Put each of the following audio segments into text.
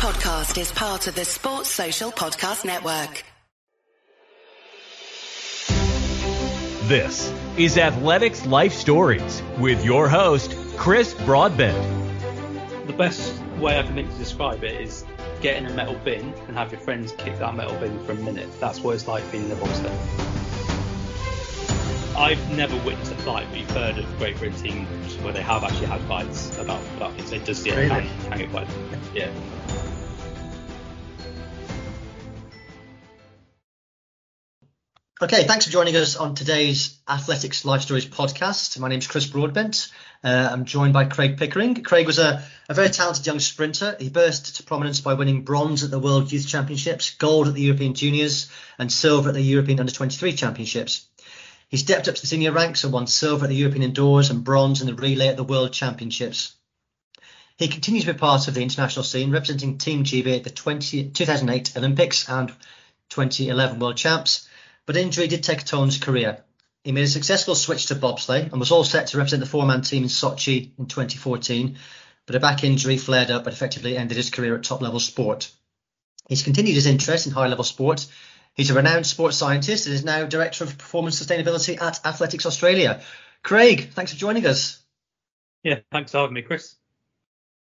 podcast is part of the Sports Social Podcast Network. This is Athletics Life Stories with your host, Chris Broadbent. The best way I can think to describe it is get in a metal bin and have your friends kick that metal bin for a minute. That's what it's like being in a boxer. I've never witnessed a fight, but you've heard of Great Britain teams where they have actually had fights about, about things. It does yeah, Really? can, can get quite yeah. Okay, thanks for joining us on today's Athletics Life Stories podcast. My name's Chris Broadbent. Uh, I'm joined by Craig Pickering. Craig was a, a very talented young sprinter. He burst to prominence by winning bronze at the World Youth Championships, gold at the European Juniors, and silver at the European Under 23 Championships. He stepped up to the senior ranks and won silver at the European Indoors and bronze in the relay at the World Championships. He continues to be part of the international scene, representing Team GB at the 20, 2008 Olympics and 2011 World Champs but injury did take a toll on his career. He made a successful switch to bobsleigh and was all set to represent the four-man team in Sochi in 2014, but a back injury flared up and effectively ended his career at top-level sport. He's continued his interest in high-level sport. He's a renowned sports scientist and is now Director of Performance Sustainability at Athletics Australia. Craig, thanks for joining us. Yeah, thanks for having me, Chris.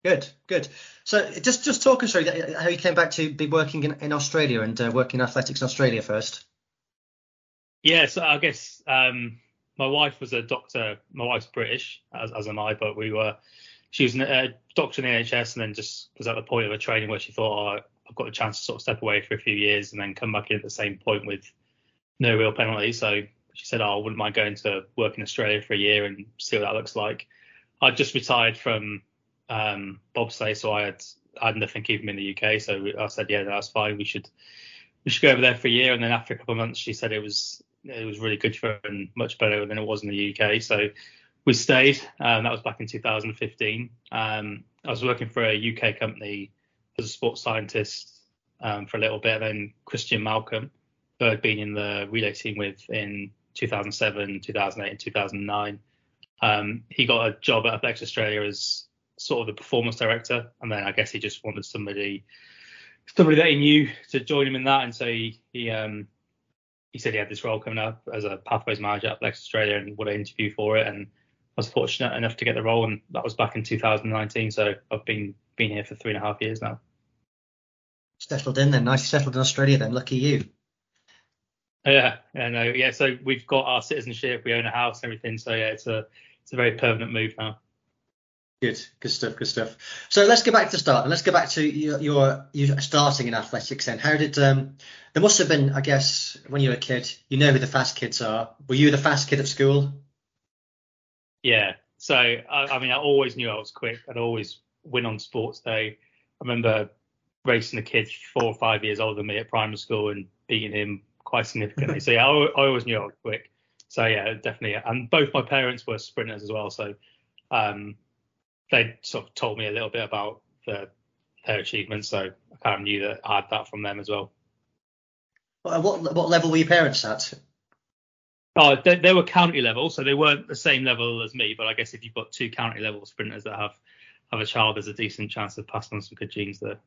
Good, good. So just just talk us through how you came back to be working in, in Australia and uh, working in athletics in Australia first. Yeah, so I guess um, my wife was a doctor. My wife's British, as, as am I, but we were. She was a doctor in the NHS, and then just was at the point of a training where she thought, oh, I've got a chance to sort of step away for a few years and then come back in at the same point with no real penalty. So she said, oh, I wouldn't mind going to work in Australia for a year and see what that looks like. I just retired from um, bobsleigh, so I had I had nothing keeping me in the UK. So I said, yeah, that's fine. We should we should go over there for a year. And then after a couple of months, she said it was it was really good for her and much better than it was in the UK. So we stayed. Um, that was back in 2015. Um, I was working for a UK company as a sports scientist um, for a little bit. Then Christian Malcolm, who I'd been in the relay team with in 2007, 2008, and 2009. Um, he got a job at Athletics Australia as sort of the performance director, and then I guess he just wanted somebody somebody that he knew to join him in that, and so he he um he said he had this role coming up as a pathways manager at Athletics Australia and would I interview for it, and I was fortunate enough to get the role, and that was back in 2019. So I've been been here for three and a half years now. Settled in then, nicely settled in Australia then. Lucky you. Yeah, yeah, no, yeah. So we've got our citizenship, we own a house, and everything. So yeah, it's a it's a very permanent move now. Good, good stuff, good stuff. So let's go back to start and let's go back to your, your you starting in athletics. Then, how did um? There must have been, I guess, when you were a kid, you know who the fast kids are. Were you the fast kid at school? Yeah. So I, I mean, I always knew I was quick. I'd always win on sports day. I remember racing a kid four or five years older than me at primary school and beating him quite significantly. so yeah, I, I always knew I was quick. So yeah, definitely. And both my parents were sprinters as well. So um, they sort of told me a little bit about the, their achievements. So I kind of knew that I had that from them as well. What what, what level were your parents at? Oh, they, they were county level, so they weren't the same level as me. But I guess if you've got two county level sprinters that have have a child, there's a decent chance of passing on some good genes there.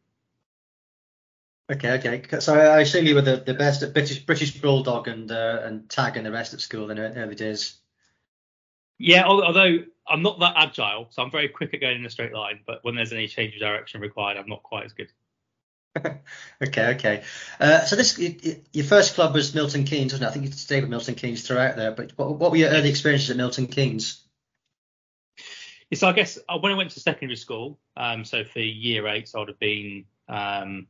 Okay, okay. So I assume you were the, the best at British British Bulldog and uh, and tag and the rest at school in the early days. Yeah, although I'm not that agile, so I'm very quick at going in a straight line. But when there's any change of direction required, I'm not quite as good. okay, okay. Uh, so this your first club was Milton Keynes, wasn't it? I think you stayed with Milton Keynes throughout there. But what, what were your early experiences at Milton Keynes? Yeah, so I guess uh, when I went to secondary school, um, so for year eight, so I would have been, um,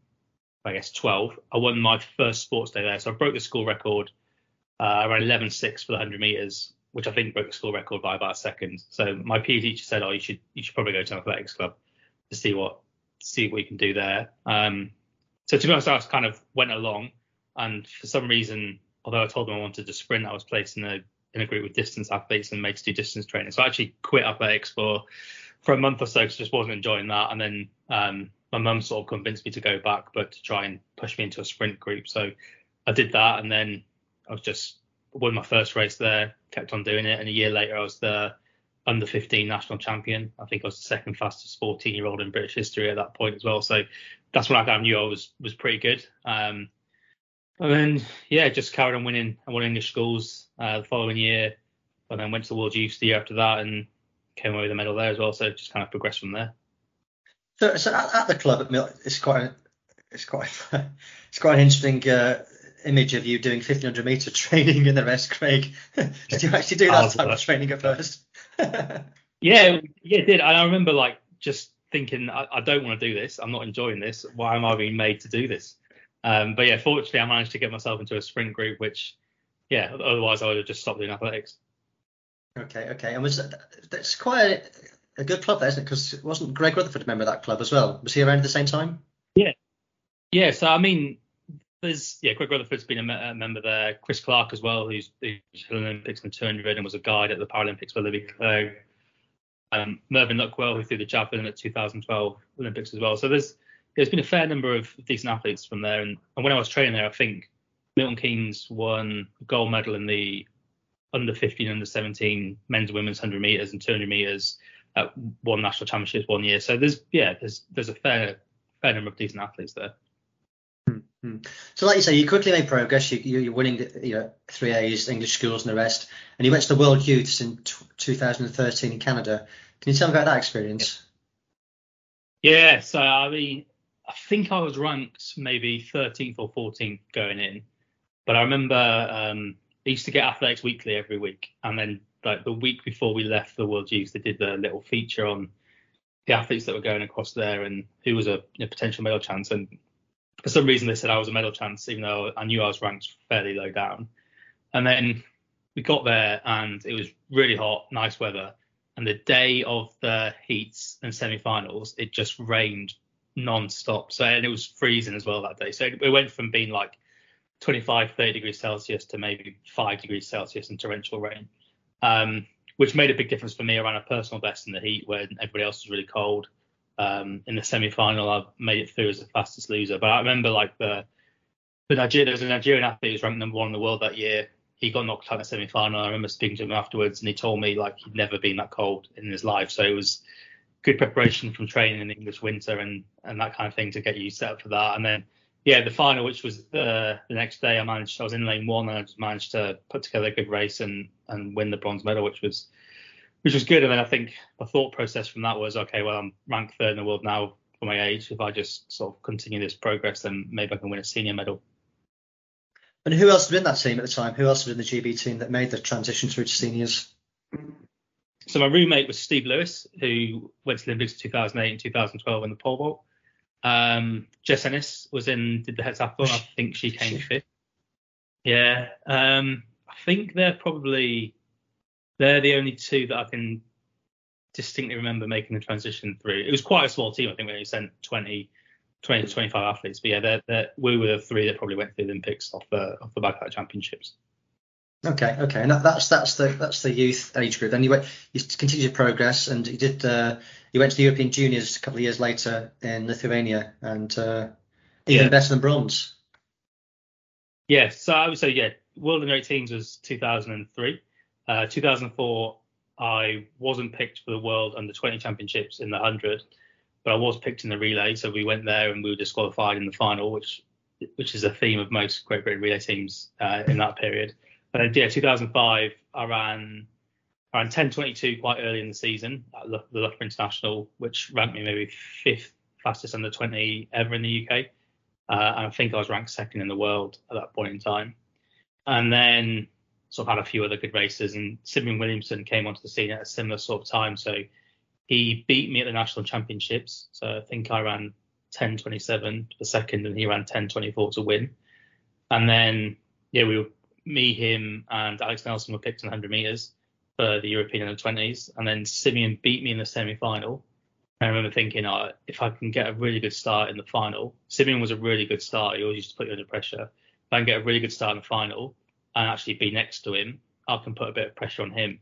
I guess, 12. I won my first sports day there, so I broke the school record uh, around 11.6 for the 100 meters, which I think broke the school record by about a second. So my PE teacher said, "Oh, you should you should probably go to an athletics club to see what see what you can do there." Um, so to be honest, I kind of went along, and for some reason, although I told them I wanted to sprint, I was placed in a in a group with distance athletes and made to do distance training. So I actually quit athletics for for a month or so because I just wasn't enjoying that. And then um, my mum sort of convinced me to go back, but to try and push me into a sprint group. So I did that, and then I was just won my first race there, kept on doing it, and a year later I was the under 15 national champion. I think I was the second fastest 14 year old in British history at that point as well. So that's when I kind of knew I was was pretty good. Um, and then yeah, just carried on winning. I won English schools uh, the following year, and then went to the World Youth the year after that and came away with a medal there as well. So just kind of progressed from there. So, so at, at the club at it's quite it's quite it's quite an interesting uh, image of you doing 1500 meter training and the rest, Craig. did you actually do that type of training at first? yeah, yeah, it did. I remember like just thinking, I, I, don't want to do this. I'm not enjoying this. Why am I being made to do this? Um, but yeah, fortunately, I managed to get myself into a sprint group, which, yeah, otherwise I would have just stopped doing athletics. Okay, okay. And was that, that's quite a, a good club there, isn't it? Because wasn't Greg Rutherford a member of that club as well? Was he around at the same time? Yeah. Yeah. So I mean, there's yeah, Greg Rutherford's been a, member there. Chris Clarke as well, who's the Olympics and 200 and was a guide at the Paralympics for Libby Clegg. Um, Mervyn Luckwell, who threw the javelin at 2012 Olympics as well. So there's there's been a fair number of decent athletes from there. And, and when I was training there, I think Milton Keynes won a gold medal in the under 15, under 17 men's and women's 100 meters and 200 meters at one national championships one year. So there's yeah, there's there's a fair fair number of decent athletes there. Mm-hmm. So, like you say, you quickly made progress. You, are winning, you know, three A's, English schools, and the rest. And you went to the World Youths in t- 2013 in Canada. Can you tell me about that experience? Yeah. So, I mean, I think I was ranked maybe 13th or 14th going in, but I remember um, I used to get Athletics Weekly every week, and then like the week before we left the World Youth, they did the little feature on the athletes that were going across there and who was a, a potential medal chance. And for some reason they said I was a medal chance, even though I knew I was ranked fairly low down. And then we got there and it was really hot, nice weather. And the day of the heats and semi-finals, it just rained non-stop. So and it was freezing as well that day. So it went from being like 25, 30 degrees Celsius to maybe five degrees Celsius and torrential rain, um, which made a big difference for me. I ran a personal best in the heat when everybody else was really cold. Um, in the semi-final, I made it through as the fastest loser. But I remember like the the Niger- there was a Nigerian athlete who was ranked number one in the world that year. He got knocked out in the semi-final. I remember speaking to him afterwards, and he told me like he'd never been that cold in his life. So it was good preparation from training in the English winter and and that kind of thing to get you set up for that. And then yeah, the final, which was the, the next day, I managed. I was in lane one, and I managed to put together a good race and and win the bronze medal, which was which was good. And then I think the thought process from that was, okay, well, I'm ranked third in the world now for my age. If I just sort of continue this progress, then maybe I can win a senior medal. And who else was in that team at the time? Who else was in the GB team that made the transition through to seniors? So my roommate was Steve Lewis, who went to the Olympics in 2008 and 2012 in the pole vault. Um, Jess Ennis was in, did the heptathlon. I think she came fifth. Yeah. Um, I think they're probably they're the only two that I can distinctly remember making the transition through. It was quite a small team, I think, when we sent 20, 20 to 25 athletes. But yeah, they're, they're, we were the three that probably went to the Olympics off the off the back of the championships. Okay, okay, and that, that's that's the that's the youth age group. Then you went, you continued to progress, and you did. Uh, you went to the European Juniors a couple of years later in Lithuania, and uh, even yeah. better than bronze. Yeah, so I would say yeah, World Under 18s was 2003. Uh, 2004, I wasn't picked for the World Under 20 Championships in the 100, but I was picked in the relay. So we went there and we were disqualified in the final, which which is a theme of most Great Britain relay teams uh, in that period. But yeah, 2005, I ran around 10:22 quite early in the season at the Loughborough International, which ranked me maybe fifth fastest under 20 ever in the UK. Uh, and I think I was ranked second in the world at that point in time. And then sort of had a few other good races. And Simeon Williamson came onto the scene at a similar sort of time. So he beat me at the national championships. So I think I ran 10:27 for second, and he ran 10:24 to win. And then yeah, we were me, him, and Alex Nelson were picked in 100 meters for the European under 20s. And then Simeon beat me in the semi final. I remember thinking, oh, if I can get a really good start in the final, Simeon was a really good start. He always used to put you under pressure. If I can get a really good start in the final, and actually be next to him, I can put a bit of pressure on him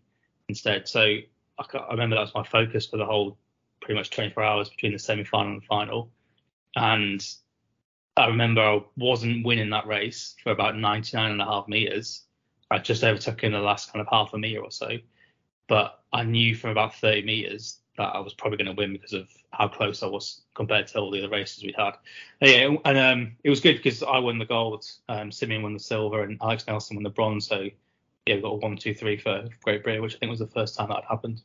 instead. So I, I remember that was my focus for the whole pretty much 24 hours between the semi final and the final. And I remember I wasn't winning that race for about 99 and a half meters. I just overtook in the last kind of half a meter or so. but I knew from about 30 meters that I was probably going to win because of how close I was compared to all the other races we'd had. Yeah, and um, it was good because I won the gold, um, Simeon won the silver, and Alex Nelson won the bronze. So yeah, we got a one, two, three for Great Britain, which I think was the first time that had happened.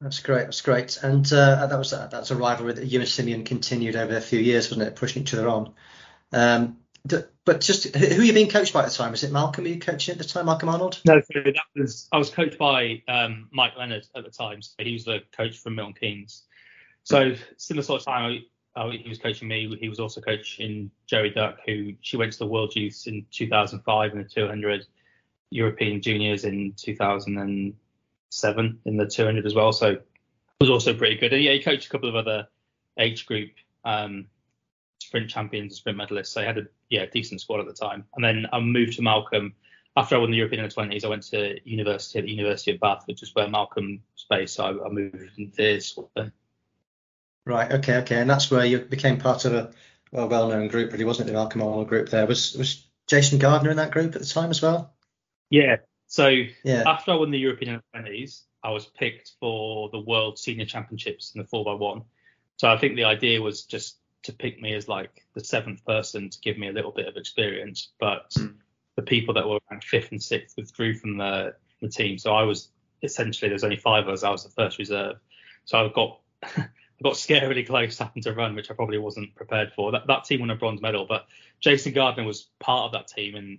That's great. That's great. And uh, that was uh, that's a rivalry that you and Simeon continued over a few years, wasn't it? Pushing each other on. Um, but just who are you being coached by at the time? Is it Malcolm you coaching at the time, Malcolm Arnold? No, that was I was coached by um, Mike Leonard at the time. So he was the coach from Milton Keynes. So similar sort of time he was coaching me. He was also coaching Joey Duck, who she went to the World Youth in 2005 in the 200, European Juniors in 2007 in the 200 as well. So was also pretty good. And yeah, he coached a couple of other age group um, sprint champions and sprint medalists. So I had a yeah decent squad at the time. And then I moved to Malcolm after I won the European under 20s. I went to university at the University of Bath, which is where Malcolm based. So I, I moved into this. Right. Okay. Okay. And that's where you became part of a well, well-known group, really, wasn't it? The Malcolm Arnold group. There was was Jason Gardner in that group at the time as well. Yeah. So yeah. after I won the European under 20s, I was picked for the World Senior Championships in the 4x1. So I think the idea was just to pick me as like the seventh person to give me a little bit of experience. But mm. the people that were ranked fifth and sixth withdrew from the, the team. So I was essentially there's only five of us. I was the first reserve. So I got I got scarily close having to run, which I probably wasn't prepared for. That that team won a bronze medal, but Jason Gardner was part of that team, and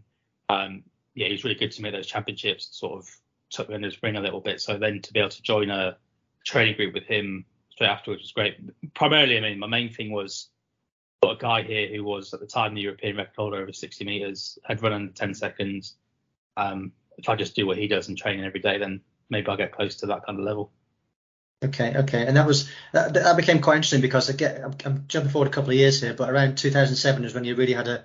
um, yeah, he was really good to me at those championships. Sort of took me under his wing a little bit. So then to be able to join a training group with him straight afterwards was great. Primarily, I mean, my main thing was got a guy here who was at the time the European record holder over 60 meters, had run under 10 seconds. Um, if I just do what he does and training every day, then maybe I'll get close to that kind of level. Okay, okay, and that was that, that became quite interesting because again, I'm, I'm jumping forward a couple of years here, but around 2007 is when you really had a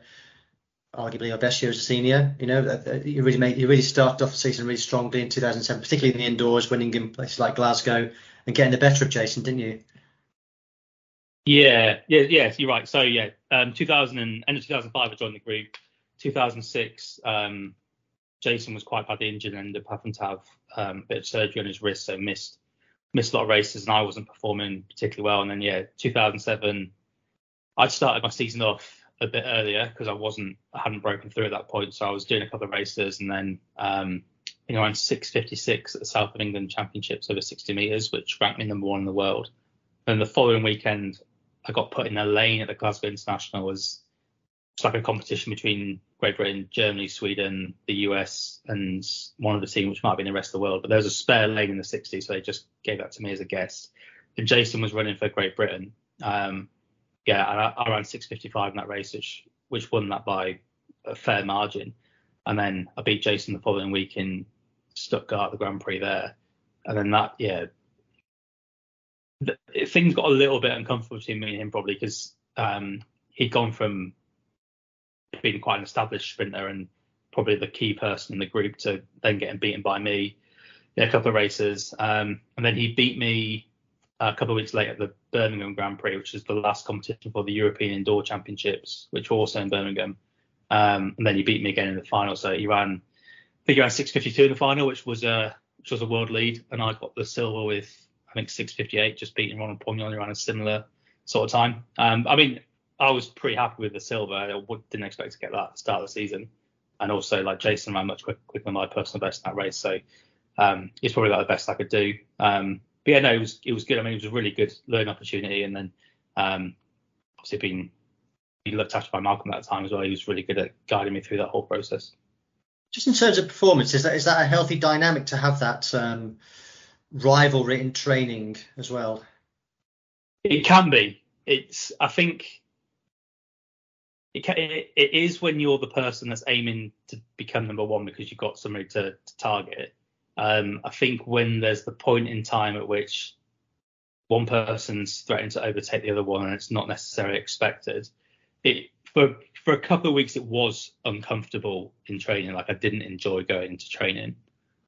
arguably your best year as a senior. You know, you really made you really started off the season really strongly in 2007, particularly in the indoors, winning in places like Glasgow and getting the better of Jason, didn't you? Yeah, yeah, yes, you're right. So yeah, um, 2000 and end of 2005, I joined the group. 2006, um, Jason was quite badly injured and ended up having to have um, a bit of surgery on his wrist, so missed missed a lot of races, and I wasn't performing particularly well. And then yeah, 2007, I started my season off a bit earlier because I wasn't, I hadn't broken through at that point. So I was doing a couple of races and then, um, you know, around 656 at the South of England Championships over 60 meters, which ranked me number one in the world. And the following weekend, I got put in a lane at the Glasgow International. Was it's like a competition between Great Britain, Germany, Sweden, the US, and one of the team, which might have been the rest of the world. But there was a spare lane in the 60s, so they just gave that to me as a guest. And Jason was running for Great Britain. Um, yeah, I, I ran 6:55 in that race, which which won that by a fair margin. And then I beat Jason the following week in Stuttgart, the Grand Prix there. And then that, yeah, things got a little bit uncomfortable between me and him probably because um, he'd gone from being quite an established sprinter and probably the key person in the group to then getting beaten by me in a couple of races. Um, and then he beat me a couple of weeks later at the Birmingham Grand Prix, which is the last competition for the European Indoor Championships, which were also in Birmingham. Um, and then he beat me again in the final. So he ran, I think he ran 6:52 in the final, which was a which was a world lead, and I got the silver with I think 6:58, just beating Ronald Pognon, who ran a similar sort of time. Um, I mean, I was pretty happy with the silver. I didn't expect to get that at the start of the season, and also like Jason ran much quicker, quicker than my personal best in that race, so um, it's probably like the best I could do. Um, but yeah, no, it was it was good. I mean, it was a really good learning opportunity, and then um, obviously being looked after by Malcolm at that time as well. He was really good at guiding me through that whole process. Just in terms of performance, is that is that a healthy dynamic to have that um, rivalry in training as well? It can be. It's I think it, can, it, it is when you're the person that's aiming to become number one because you've got somebody to, to target. Um, I think when there's the point in time at which one person's threatening to overtake the other one and it's not necessarily expected, it for for a couple of weeks it was uncomfortable in training. Like I didn't enjoy going into training.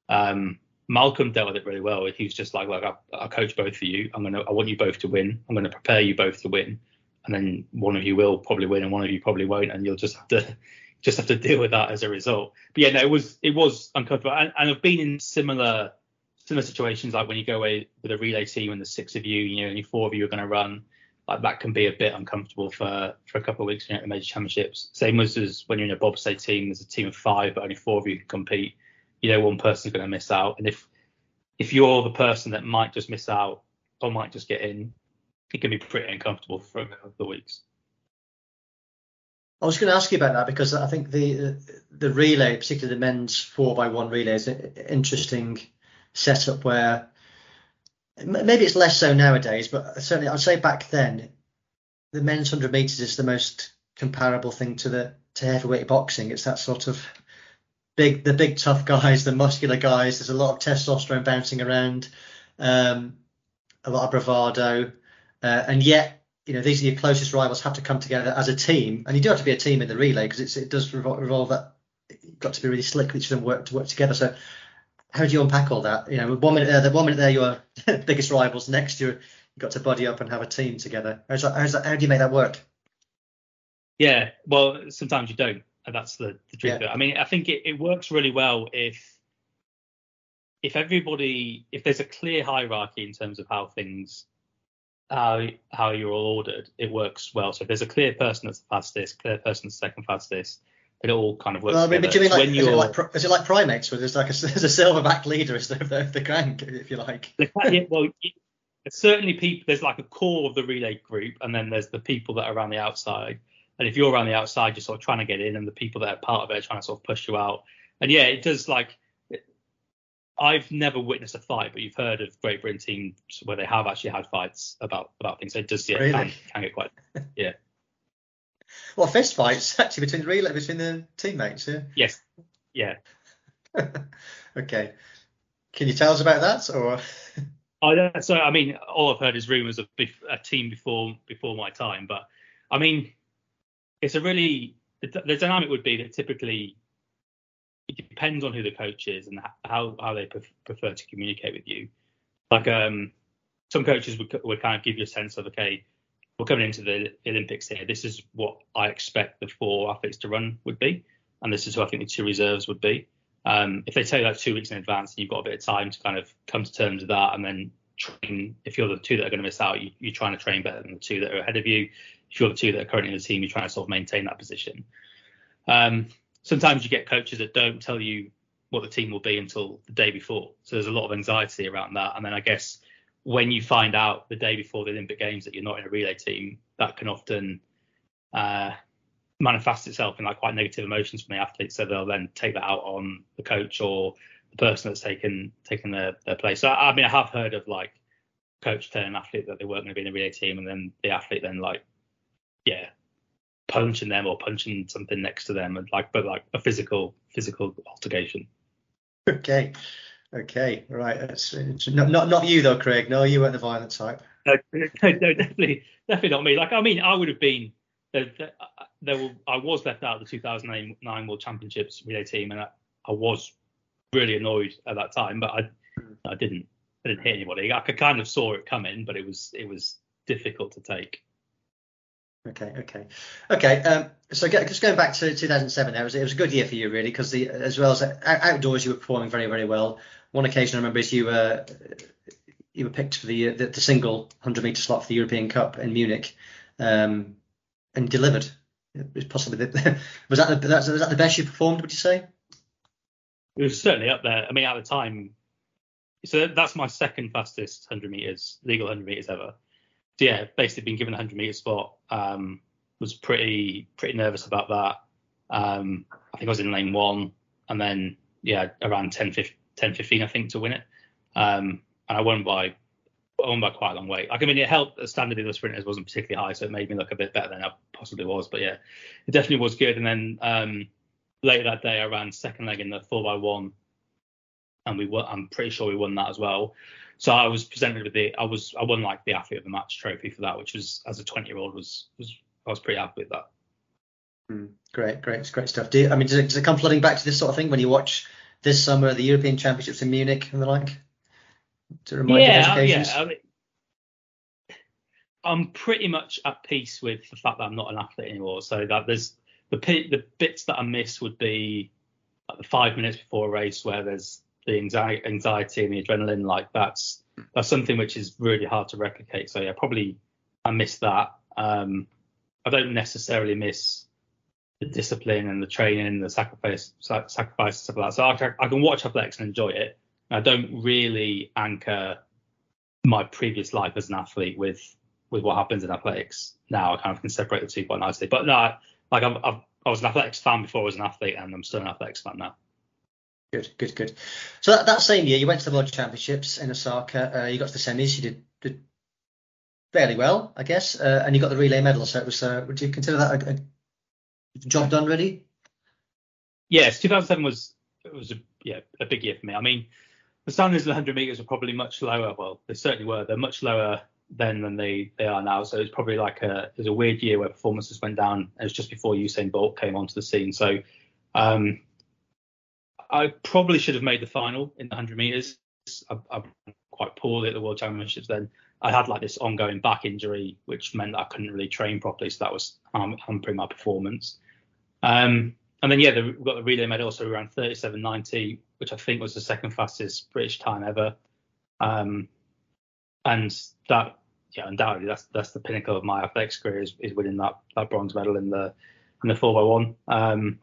Um, Malcolm dealt with it really well. He was just like, like I'll, I'll coach both of you. I'm gonna, I want you both to win. I'm gonna prepare you both to win, and then one of you will probably win and one of you probably won't, and you'll just have to just have to deal with that as a result. But yeah, no, it was it was uncomfortable, and, and I've been in similar similar situations like when you go away with a relay team and there's six of you, you know, only four of you are going to run. Like that can be a bit uncomfortable for for a couple of weeks you know, at the major championships. Same as, as when you're in a bobsleigh team, there's a team of five, but only four of you can compete. You know, one person's going to miss out, and if if you're the person that might just miss out or might just get in, it can be pretty uncomfortable for a couple of weeks. I was going to ask you about that because I think the the relay, particularly the men's four by one relay, is an interesting setup where maybe it's less so nowadays, but certainly I'd say back then the men's hundred meters is the most comparable thing to the to heavyweight boxing. It's that sort of big, the big tough guys, the muscular guys. There's a lot of testosterone bouncing around, um, a lot of bravado, uh, and yet you know these are your closest rivals have to come together as a team, and you do have to be a team in the relay because it does revolve, revolve that you've got to be really slick with each of them work to work together. So how do you unpack all that? You know, one minute there, the one minute there, you're biggest rivals. Next, you're you've got to buddy up and have a team together. How's that, how's that, how do you make that work? Yeah, well, sometimes you don't, and that's the, the truth. Yeah. I mean, I think it, it works really well if if everybody if there's a clear hierarchy in terms of how things how how you're all ordered, it works well. So if there's a clear person that's the fastest, clear person that's second fastest, it all kind of works. Well, I mean, do you mean like, is it like, is it like primates where there's like a, there's a silverback leader is the, the, the crank, if you like? yeah, well, certainly people, there's like a core of the relay group, and then there's the people that are around the outside. And if you're around the outside, you're sort of trying to get in, and the people that are part of it are trying to sort of push you out. And yeah, it does like. I've never witnessed a fight, but you've heard of Great Britain teams where they have actually had fights about about things. So it does yeah, really? can, can get quite yeah. Well, fist fights actually between the relay between the teammates. Yeah. Yes. Yeah. okay. Can you tell us about that, or? Oh, so I mean, all I've heard is rumours of a team before before my time, but I mean, it's a really the, the dynamic would be that typically it depends on who the coach is and how how they prefer to communicate with you. Like um, some coaches would would kind of give you a sense of okay, we're coming into the Olympics here. This is what I expect the four athletes to run would be, and this is who I think the two reserves would be. Um, if they tell you that two weeks in advance and you've got a bit of time to kind of come to terms with that and then train, if you're the two that are going to miss out, you, you're trying to train better than the two that are ahead of you. If you're the two that are currently in the team, you're trying to sort of maintain that position. Um, sometimes you get coaches that don't tell you what the team will be until the day before. So there's a lot of anxiety around that. And then I guess when you find out the day before the Olympic Games that you're not in a relay team, that can often uh, manifests itself in like quite negative emotions from the athletes. So they'll then take that out on the coach or the person that's taken taken their, their place. So I mean, I have heard of like coach telling an athlete that they weren't going to be in the relay team, and then the athlete then like, yeah, punching them or punching something next to them, and like, but like a physical physical altercation. Okay, okay, right. It's not, not not you though, Craig. No, you weren't the violent type. No, no, definitely, definitely not me. Like, I mean, I would have been there, there, there were, I was left out of the 2009 World Championships relay team, and I, I, was really annoyed at that time. But I, hmm. I didn't, I didn't hit anybody. I could kind of saw it coming, but it was, it was difficult to take. Okay, okay, okay. Um, so just going back to 2007, it was it was a good year for you really because the as well as outdoors you were performing very very well. One occasion I remember is you were you were picked for the the, the single 100 meter slot for the European Cup in Munich. Um, and delivered. Possibly the, was that the, was that the best you performed? Would you say? It was certainly up there. I mean, at the time, so that's my second fastest 100 meters, legal 100 meters ever. So yeah, basically been given a 100 meter spot. Um, was pretty pretty nervous about that. Um, I think I was in lane one, and then yeah, around 10, 15, 10, 15 I think to win it. Um, and I won by I won by quite a long way. Like I mean, it helped the standard of the sprinters wasn't particularly high, so it made me look a bit better than I possibly was. But yeah, it definitely was good. And then um, later that day, I ran second leg in the four by one, and we. I'm pretty sure we won that as well. So I was presented with the I was I won like the athlete of the match trophy for that, which was as a 20 year old was was I was pretty happy with that. Mm, great, great, it's great stuff. Do you, I mean, does it, does it come flooding back to this sort of thing when you watch this summer the European Championships in Munich and the like? to remind yeah, you Yeah, I mean, I'm pretty much at peace with the fact that I'm not an athlete anymore. So that there's the the bits that I miss would be like the five minutes before a race where there's the anxiety, and the adrenaline, like that's that's something which is really hard to replicate. So yeah, probably I miss that. Um, I don't necessarily miss the discipline and the training, the sacrifice, sacrifice stuff like that. So I, I can watch athletics and enjoy it. I don't really anchor my previous life as an athlete with with what happens in athletics now. I kind of can separate the two quite nicely. But no, like I've, I've, i was an athletics fan before I was an athlete, and I'm still an athletics fan now. Good, good, good. So that, that same year, you went to the World Championships in Osaka. Uh, you got to the semis. You did, did fairly well, I guess, uh, and you got the relay medal. So it was. Uh, would you consider that a, a job done, really? Yes, 2007 was was a yeah a big year for me. I mean, the standards the 100 meters were probably much lower. Well, they certainly were. They're much lower then than they they are now. So it's probably like a it was a weird year where performances went down. It was just before Usain Bolt came onto the scene. So um, I probably should have made the final in the 100 meters. I, I quite poorly at the World Championships then. I had like this ongoing back injury, which meant that I couldn't really train properly, so that was hampering my performance. Um, and then yeah, the, we got the relay medal, so we ran 37.90, which I think was the second fastest British time ever. Um, and that, yeah, undoubtedly that's that's the pinnacle of my athletics career is, is winning that that bronze medal in the in the four by one. Um,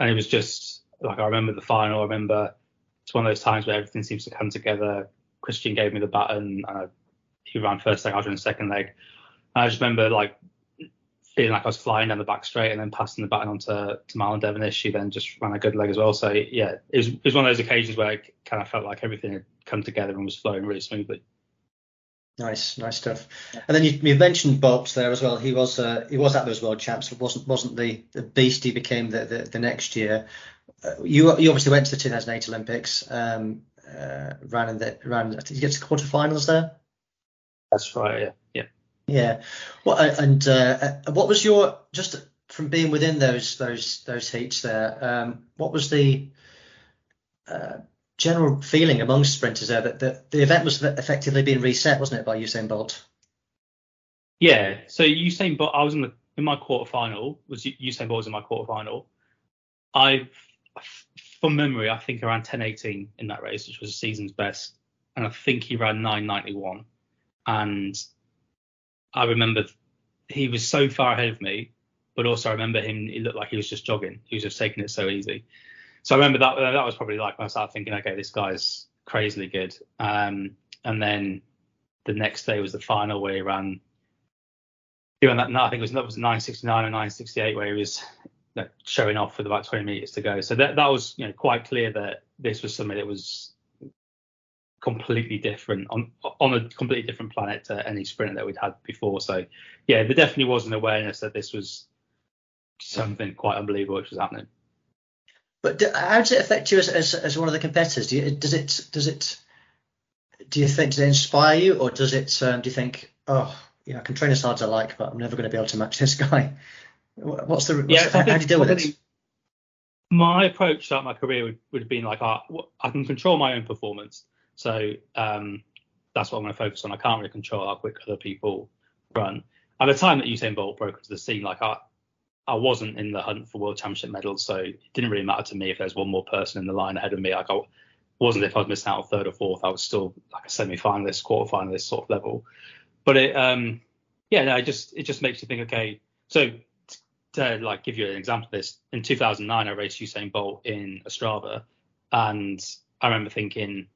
and it was just like I remember the final. I remember it's one of those times where everything seems to come together. Christian gave me the baton. And I, he ran first leg, I was ran second leg. And I just remember like feeling like I was flying down the back straight and then passing the baton on to, to Marlon Devonish, who then just ran a good leg as well. So yeah, it was, it was one of those occasions where I kind of felt like everything had come together and was flowing really smoothly. Nice, nice stuff. And then you, you mentioned Bolt there as well. He was uh, he was at those World Champs, wasn't wasn't the, the beast he became the, the, the next year. You you obviously went to the 2008 Olympics. Um, uh, ran in the ran. Did you get to the quarterfinals there? That's right. Yeah. Yeah. Yeah. Well, and uh, uh, what was your just from being within those those those heats there? Um, what was the uh, general feeling among sprinters there that the, the event was effectively being reset, wasn't it, by Usain Bolt? Yeah. So Usain Bolt, I was in the in my quarterfinal. Was Usain Bolt was in my quarterfinal. I, from memory, I think around 10:18 in that race, which was the season's best, and I think he ran 9:91. And I remember he was so far ahead of me, but also I remember him. He looked like he was just jogging. He was just taking it so easy. So I remember that that was probably like when I started thinking, okay, this guy's crazily good. Um, and then the next day was the final where he ran. He ran that. I think it was that was 969 or 968 where he was you know, showing off with about 20 meters to go. So that that was you know quite clear that this was something that was completely different on on a completely different planet to any sprint that we'd had before. So yeah, there definitely was an awareness that this was something quite unbelievable which was happening. But do, how does it affect you as, as, as one of the competitors? Do you, does it does it do you think does it inspire you, or does it um, do you think oh yeah I can train as hard as I like, but I'm never going to be able to match this guy? What's the, what's yeah, the, how, how do you deal with it? My approach throughout my career would, would have been like I, I can control my own performance, so um, that's what I'm going to focus on. I can't really control how quick other people run. At the time that Usain Bolt broke into the scene, like I, I wasn't in the hunt for world championship medals, so it didn't really matter to me if there's one more person in the line ahead of me. Like I wasn't if I was missing out on third or fourth, I was still like a semi-finalist, quarter-finalist sort of level. But it, um, yeah, no, it just it just makes you think. Okay, so to like give you an example of this, in 2009 I raced Usain Bolt in Ostrava, and I remember thinking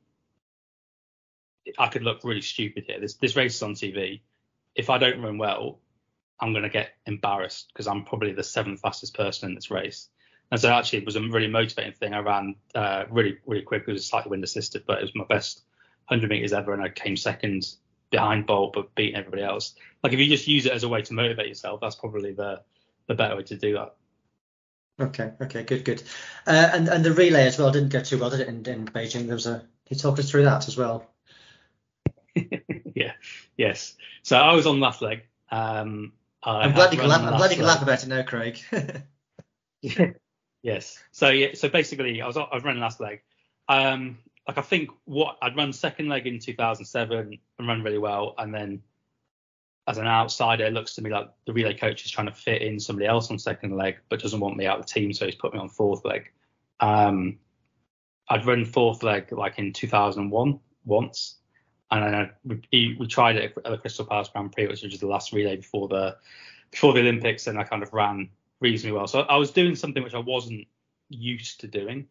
I could look really stupid here. This this race is on TV. If I don't run well, I'm going to get embarrassed because I'm probably the seventh fastest person in this race. And so actually it was a really motivating thing. I ran uh, really, really quick. It was slightly wind assisted, but it was my best 100 meters ever. And I came second behind Bolt, but beating everybody else. Like if you just use it as a way to motivate yourself, that's probably the, the better way to do that. Okay, okay, good, good. Uh, and and the relay as well didn't go too well, did it? In, in Beijing, there was a. Can you talk us through that as well? yeah, yes. So I was on last leg. Um, I'm glad you can laugh. I'm glad you can laugh about it now, Craig. yes. So yeah. So basically, I was I was run last leg. Um, like I think what I'd run second leg in 2007 and run really well, and then as an outsider, it looks to me like the relay coach is trying to fit in somebody else on second leg, but doesn't want me out of the team, so he's put me on fourth leg. Um, I'd run fourth leg like in 2001 once, and then I, we, we tried it at the Crystal Palace Grand Prix, which was the last relay before the before the Olympics, and I kind of ran reasonably well. So I was doing something which I wasn't used to doing,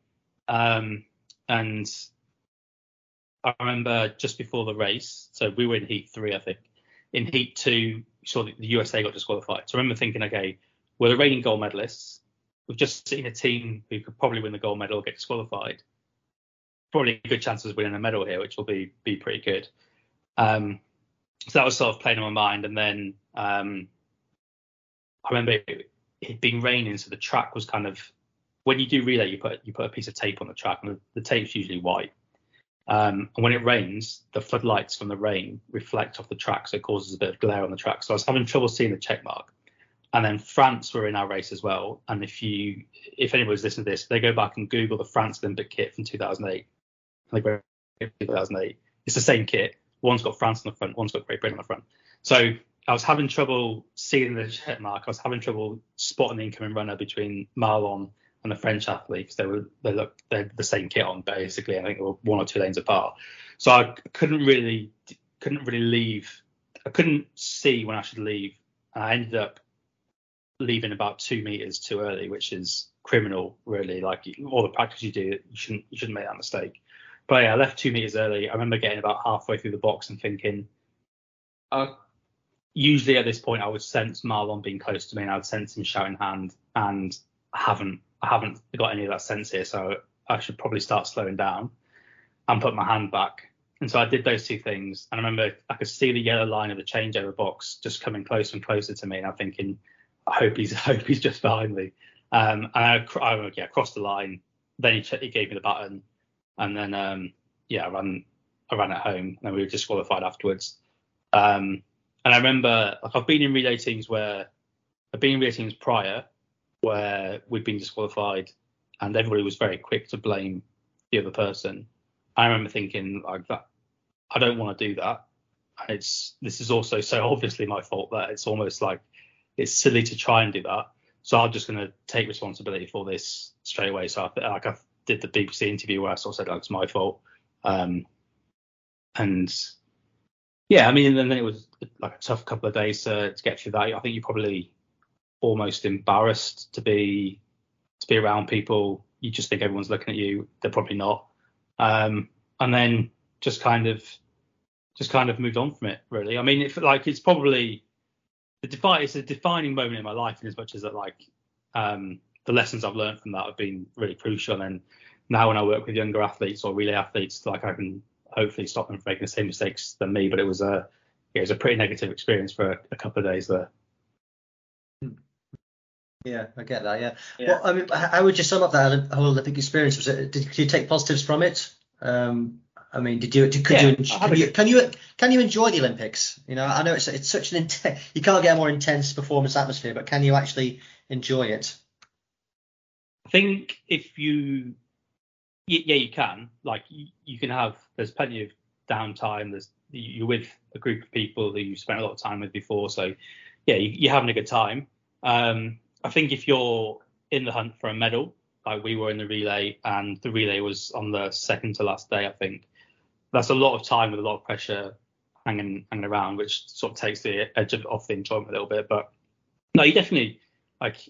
um, and I remember just before the race, so we were in heat three, I think. In heat two, we saw that the USA got disqualified. So I remember thinking, okay, we're the reigning gold medalists. We've just seen a team who could probably win the gold medal get disqualified. Probably good chance of winning a medal here, which will be be pretty good. Um, so that was sort of playing in my mind. And then um, I remember it, it being raining, so the track was kind of when you do relay, you put you put a piece of tape on the track, and the, the tape's usually white. Um, and when it rains, the floodlights from the rain reflect off the track, so it causes a bit of glare on the track. So I was having trouble seeing the check mark. And then France were in our race as well. And if you, if anybody's listening to this, they go back and Google the France Olympic kit from 2008. 2008. It's the same kit. One's got France on the front, one's got Great Britain on the front. So I was having trouble seeing the check mark. I was having trouble spotting the incoming runner between Marlon and the French athletes. They were they look they're the same kit on basically. I think they were one or two lanes apart. So I couldn't really couldn't really leave. I couldn't see when I should leave. And I ended up leaving about two meters too early, which is criminal, really. Like all the practice you do, you shouldn't you shouldn't make that mistake. But yeah, I left two meters early. I remember getting about halfway through the box and thinking, uh, usually at this point I would sense Marlon being close to me and I would sense him shouting hand, and I haven't I haven't got any of that sense here, so I should probably start slowing down and put my hand back. And so I did those two things, and I remember I could see the yellow line of the changeover box just coming closer and closer to me, and I'm thinking, I hope he's I hope he's just behind me. Um, and I, I yeah crossed the line. Then he, he gave me the button, and then um, yeah I ran I ran at home, and we were disqualified afterwards. Um, and I remember like I've been in relay teams where I've been in relay teams prior where we'd been disqualified and everybody was very quick to blame the other person. I remember thinking like that I don't want to do that. And it's this is also so obviously my fault that it's almost like it's silly to try and do that. So I'm just going to take responsibility for this straight away. So I like I did the BBC interview where I sort of said like it's my fault. Um, and yeah, I mean, and then it was like a tough couple of days to, to get through that. I think you probably almost embarrassed to be to be around people. You just think everyone's looking at you. They're probably not. Um, and then just kind of just kind of moved on from it. Really, I mean, if like it's probably the defi- it's a defining moment in my life, in as much as that like um, the lessons I've learned from that have been really crucial. And now when I work with younger athletes or relay athletes, like I can hopefully stop them from making the same mistakes than me. But it was a it was a pretty negative experience for a, a couple of days there. Yeah, I get that. Yeah. yeah. Well, I mean, how would you sum up that whole Olympic experience? Was it? Did you take positives from it? Um, I mean, did you? Could yeah, you, can you? Can you? Can you enjoy the Olympics? You know, I know it's it's such an intense. You can't get a more intense performance atmosphere, but can you actually enjoy it? I think if you, yeah, you can. Like you, you can have. There's plenty of downtime. There's you're with a group of people that you've spent a lot of time with before, so yeah, you, are having a good time. Um, I think if you're in the hunt for a medal, like we were in the relay, and the relay was on the second to last day, I think that's a lot of time with a lot of pressure hanging hanging around, which sort of takes the edge of, off the enjoyment a little bit. But no, you definitely like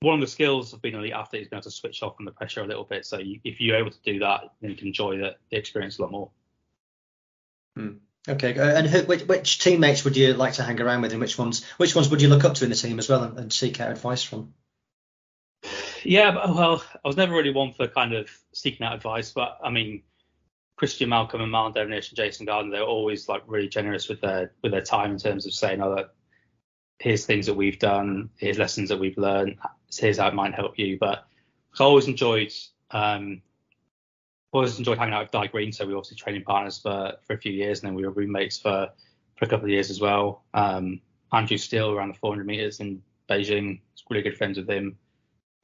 one of the skills of being an elite athlete is being able to switch off from the pressure a little bit. So you, if you're able to do that, then you can enjoy the, the experience a lot more. Hmm. Okay, uh, and who, which, which, teammates would you like to hang around with, and which ones which ones would you look up to in the team as well, and, and seek out advice from? Yeah, well, I was never really one for kind of seeking out advice, but I mean, Christian Malcolm and Marlon Devonish and Jason Gardner, they're always like really generous with their with their time in terms of saying, oh, that here's things that we've done, here's lessons that we've learned, here's how it might help you. But I always enjoyed um, always enjoyed hanging out with Dai Greene, so we were obviously training partners for, for a few years, and then we were roommates for, for a couple of years as well. Um, Andrew Steele around the 400 meters in Beijing, was really good friends with him.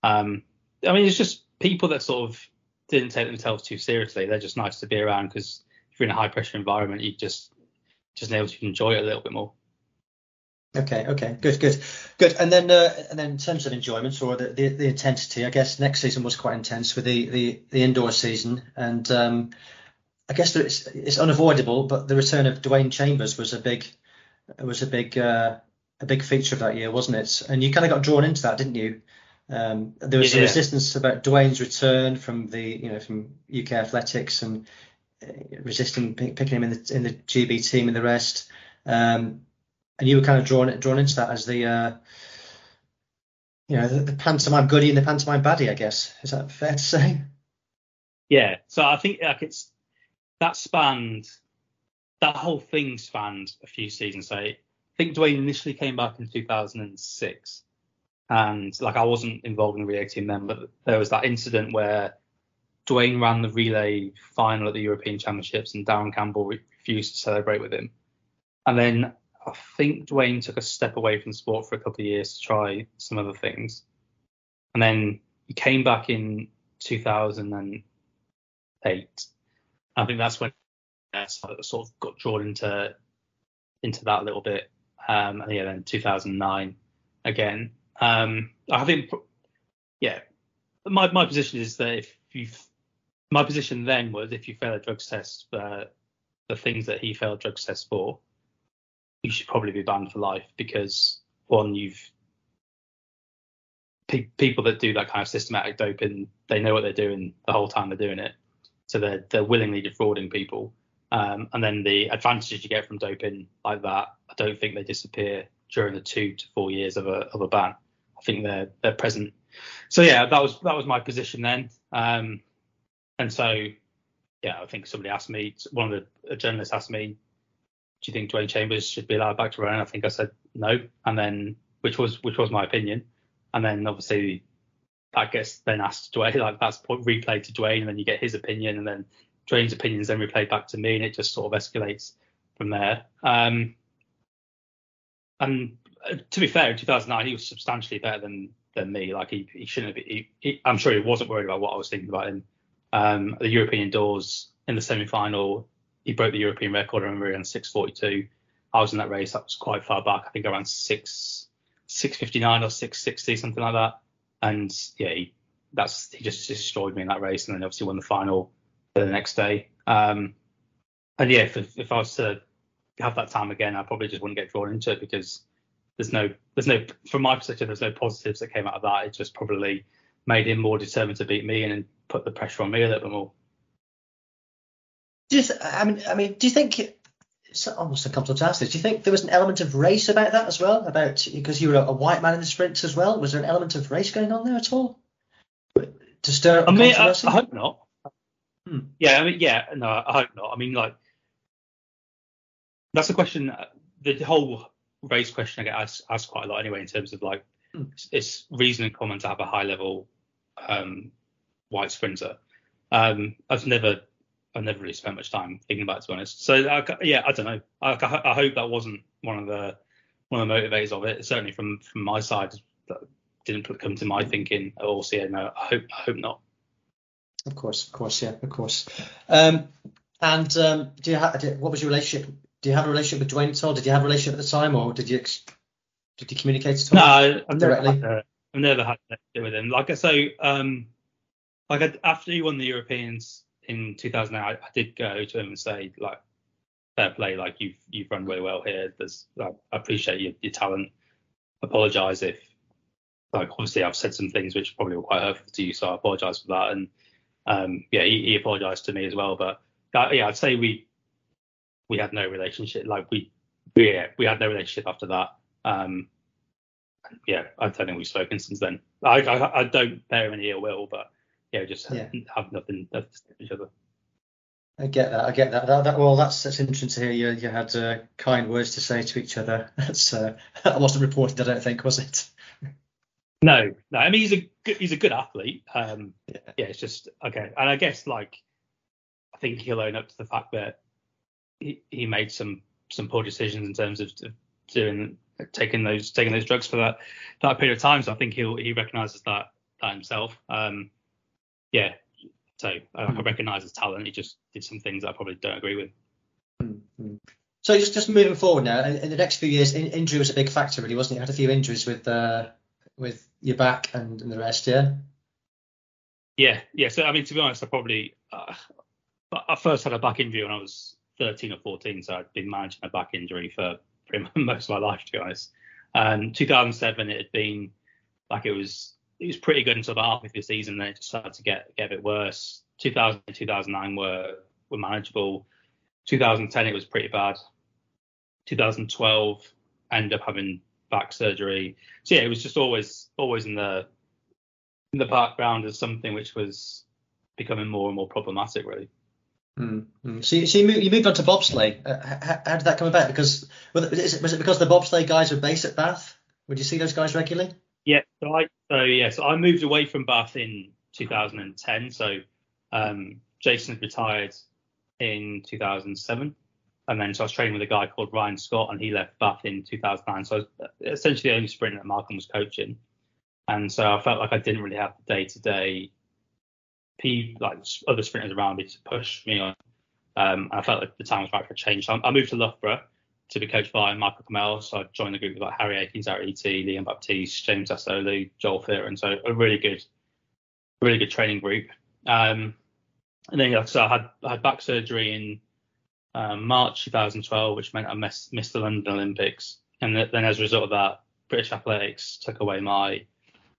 Um, I mean, it's just people that sort of didn't take themselves too seriously. They're just nice to be around because if you're in a high pressure environment, you just just able to enjoy it a little bit more. Okay, okay, good, good, good. And then, uh, and then in terms of enjoyment or the, the, the intensity, I guess next season was quite intense with the the, the indoor season, and um, I guess it's, it's unavoidable, but the return of Dwain Chambers was a big was a big uh, a big feature of that year, wasn't it? And you kind of got drawn into that, didn't you? Um, there was yeah. some resistance about Dwain's return from the you know from UK athletics and uh, resisting picking him in the in the GB team and the rest. Um, and you were kind of drawn drawn into that as the uh, you know the, the pantomime goodie and the pantomime baddie, I guess. Is that fair to say? Yeah. So I think like it's that spanned that whole thing spanned a few seasons. So I think Dwain initially came back in 2006, and like I wasn't involved in the relay team then, but there was that incident where Dwain ran the relay final at the European Championships, and Darren Campbell refused to celebrate with him. And then I think Dwain took a step away from sport for a couple of years to try some other things, and then he came back in 2008. I think that's when I sort of got drawn into into that a little bit. Um, and yeah, then 2009 again. Um, I think, yeah, my my position is that if you, my position then was if you fail a drugs test for the things that he failed drugs tests for, you should probably be banned for life because one, you've pe- people that do that kind of systematic doping, they know what they're doing the whole time they're doing it, so they're they're willingly defrauding people. Um, and then the advantages you get from doping like that, I don't think they disappear during the two to four years of a of a ban. I think they're they're present. So yeah, that was that was my position then. Um, and so yeah, I think somebody asked me, one of the journalists asked me, do you think Dwain Chambers should be allowed back to run? I think I said no, and then which was which was my opinion, and then obviously that gets then asked Dwain, like that's replayed to Dwain, and then you get his opinion, and then Dwain's opinions then replayed back to me, and it just sort of escalates from there. Um, and uh, to be fair, in 2009 he was substantially better than than me. Like he, he shouldn't have. He, he, I'm sure he wasn't worried about what I was thinking about him. Um, the European doors in the semi-final, he broke the European record. I remember in 6:42. I was in that race. That was quite far back. I think around six 6:59 or 6:60, something like that. And yeah, he, that's he just destroyed me in that race, and then obviously won the final the next day. Um, and yeah, if, if I was to have that time again, I probably just wouldn't get drawn into it because there's no there's no from my perspective there's no positives that came out of that. It just probably made him more determined to beat me and put the pressure on me a little bit more. Do you th- I mean, I mean, do you think it's almost uncomfortable to ask this? Do you think there was an element of race about that as well? About because you were a, white man in the sprints as well. Was there an element of race going on there at all? To stir up I mean, I, I, hope not. Hmm. Yeah, I mean, yeah, no, I hope not. I mean, like that's a question. The whole race question I get asked, asked quite a lot anyway, in terms of like hmm. it's, it's reason and common to have a high level um, white sprinter. Um, I've never I've never really spent much time thinking about it, to be honest. So I, yeah, I don't know. I, I, hope that wasn't one of the one of the motivators of it. Certainly from from my side, that didn't come to my thinking at all. So yeah, no, I hope I hope not. Of course, of course, yeah, of course. Um, and um, do you have what was your relationship? Do you have a relationship with Dwain at all? Did you have a relationship at the time, or did you did you communicate at all? No, I've directly. Never had, I've never had to do with him. Like I say, um, like I, after he won the Europeans in 2008, I, I did go to him and say like, fair play, like you've you've run really well here. There's like, I appreciate your, your talent. Apologise if like obviously I've said some things which probably were quite hurtful to you, so I apologise for that. And um, yeah, he, he apologized to me as well. But uh, yeah, I'd say we we had no relationship. Like we yeah we had no relationship after that. Um, yeah, I don't think we've spoken since then. I I, I don't bear any ill will, but yeah, just yeah. have nothing, nothing to say to each other. I get that. I get that. that, that well, that's that's interesting to hear. You you had uh, kind words to say to each other. That's uh, that wasn't reported. I don't think was it. No, no. I mean, he's a good, he's a good athlete. Um, yeah. yeah, it's just okay. And I guess like I think he'll own up to the fact that he, he made some some poor decisions in terms of doing taking those taking those drugs for that that period of time. So I think he'll he recognises that that himself. Um, yeah. So I, I recognise his talent. He just did some things that I probably don't agree with. Mm-hmm. So just just moving forward now, in, in the next few years, in, injury was a big factor, really, wasn't it? You had a few injuries with uh, with your back and, and the rest, yeah. Yeah, yeah. So I mean, to be honest, I probably uh, I first had a back injury when I was 13 or 14, so I'd been managing a back injury for pretty much most of my life, to be honest. Um, 2007, it had been like it was it was pretty good until about half of the season, then it just started to get get a bit worse. 2000 and 2009 were were manageable. 2010 it was pretty bad. 2012 ended up having back surgery. So yeah, it was just always always in the in the background as something which was becoming more and more problematic, really. Mm-hmm. So, you, so you, moved, you moved on to bobsleigh. Uh, how, how, did that come about? Because was it, was it because the bobsleigh guys were based at Bath? Would you see those guys regularly? So I so yeah. So I moved away from Bath in 2010. So um, Jason retired in 2007, and then so I was training with a guy called Ryan Scott, and he left Bath in 2009. So I was essentially the only sprinter that Malcolm was coaching, and so I felt like I didn't really have the day to day like other sprinters around me to push me on. Um, I felt like the time was right for a change. So I moved to Loughborough to be coached by Michael Khmel. So I joined the group with like Harry Aikines, Harry E.T., Liam Baptiste, James Asoli, Joel Fear, and so a really good, really good training group. Um, and then yeah, so I had I had back surgery in um, March 2012, which meant I missed, missed the London Olympics. And then as a result of that, British Athletics took away my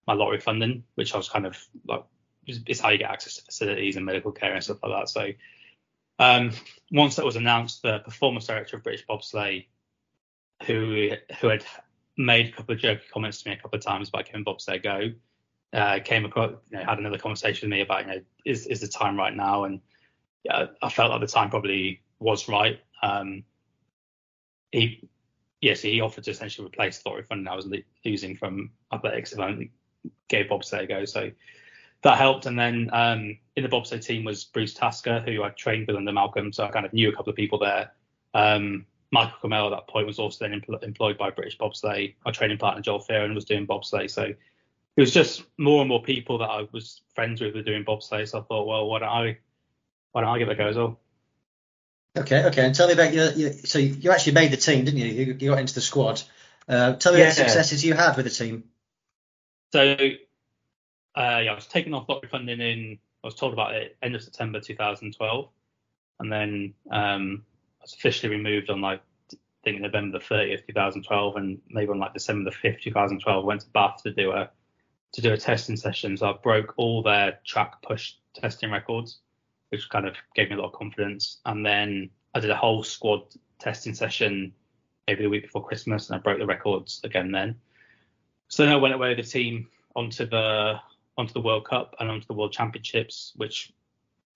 my lottery funding, which I was kind of like is how you get access to facilities and medical care and stuff like that. So um, once that was announced, the performance director of British Bobsleigh, who who had made a couple of jokey comments to me a couple of times about giving Bobsleigh go, uh, came across, you know, had another conversation with me about, you know, is is the time right now? And yeah, I felt like the time probably was right. Um, he, yes, he offered to essentially replace the lottery funding I was losing from athletics if I gave Bobsleigh a go. So that helped. And then um, in the bobsleigh team was Bruce Tasker, who I trained with under Malcolm, so I kind of knew a couple of people there. Um, Michael Khmel at that point was also then empl- employed by British Bobsleigh. Our training partner Joel Fearon was doing bobsleigh, so it was just more and more people that I was friends with were doing bobsleigh. So I thought, well, why don't I, why don't I give it a go as well? Okay, okay. And tell me about your, your so you actually made the team, didn't you? You, you got into the squad. Uh, tell me yeah. about the successes you had with the team. So uh, yeah, I was taken off lottery funding in, I was told about it end of September 2012. And then um, I was officially removed on like, I think November the 30th, 2012. And maybe on like December the 5th, 2012, I went to Bath to do a, to do a testing session. So I broke all their track push testing records, which kind of gave me a lot of confidence. And then I did a whole squad testing session maybe the week before Christmas, and I broke the records again then. So then I went away with the team onto the onto the World Cup and onto the World Championships, which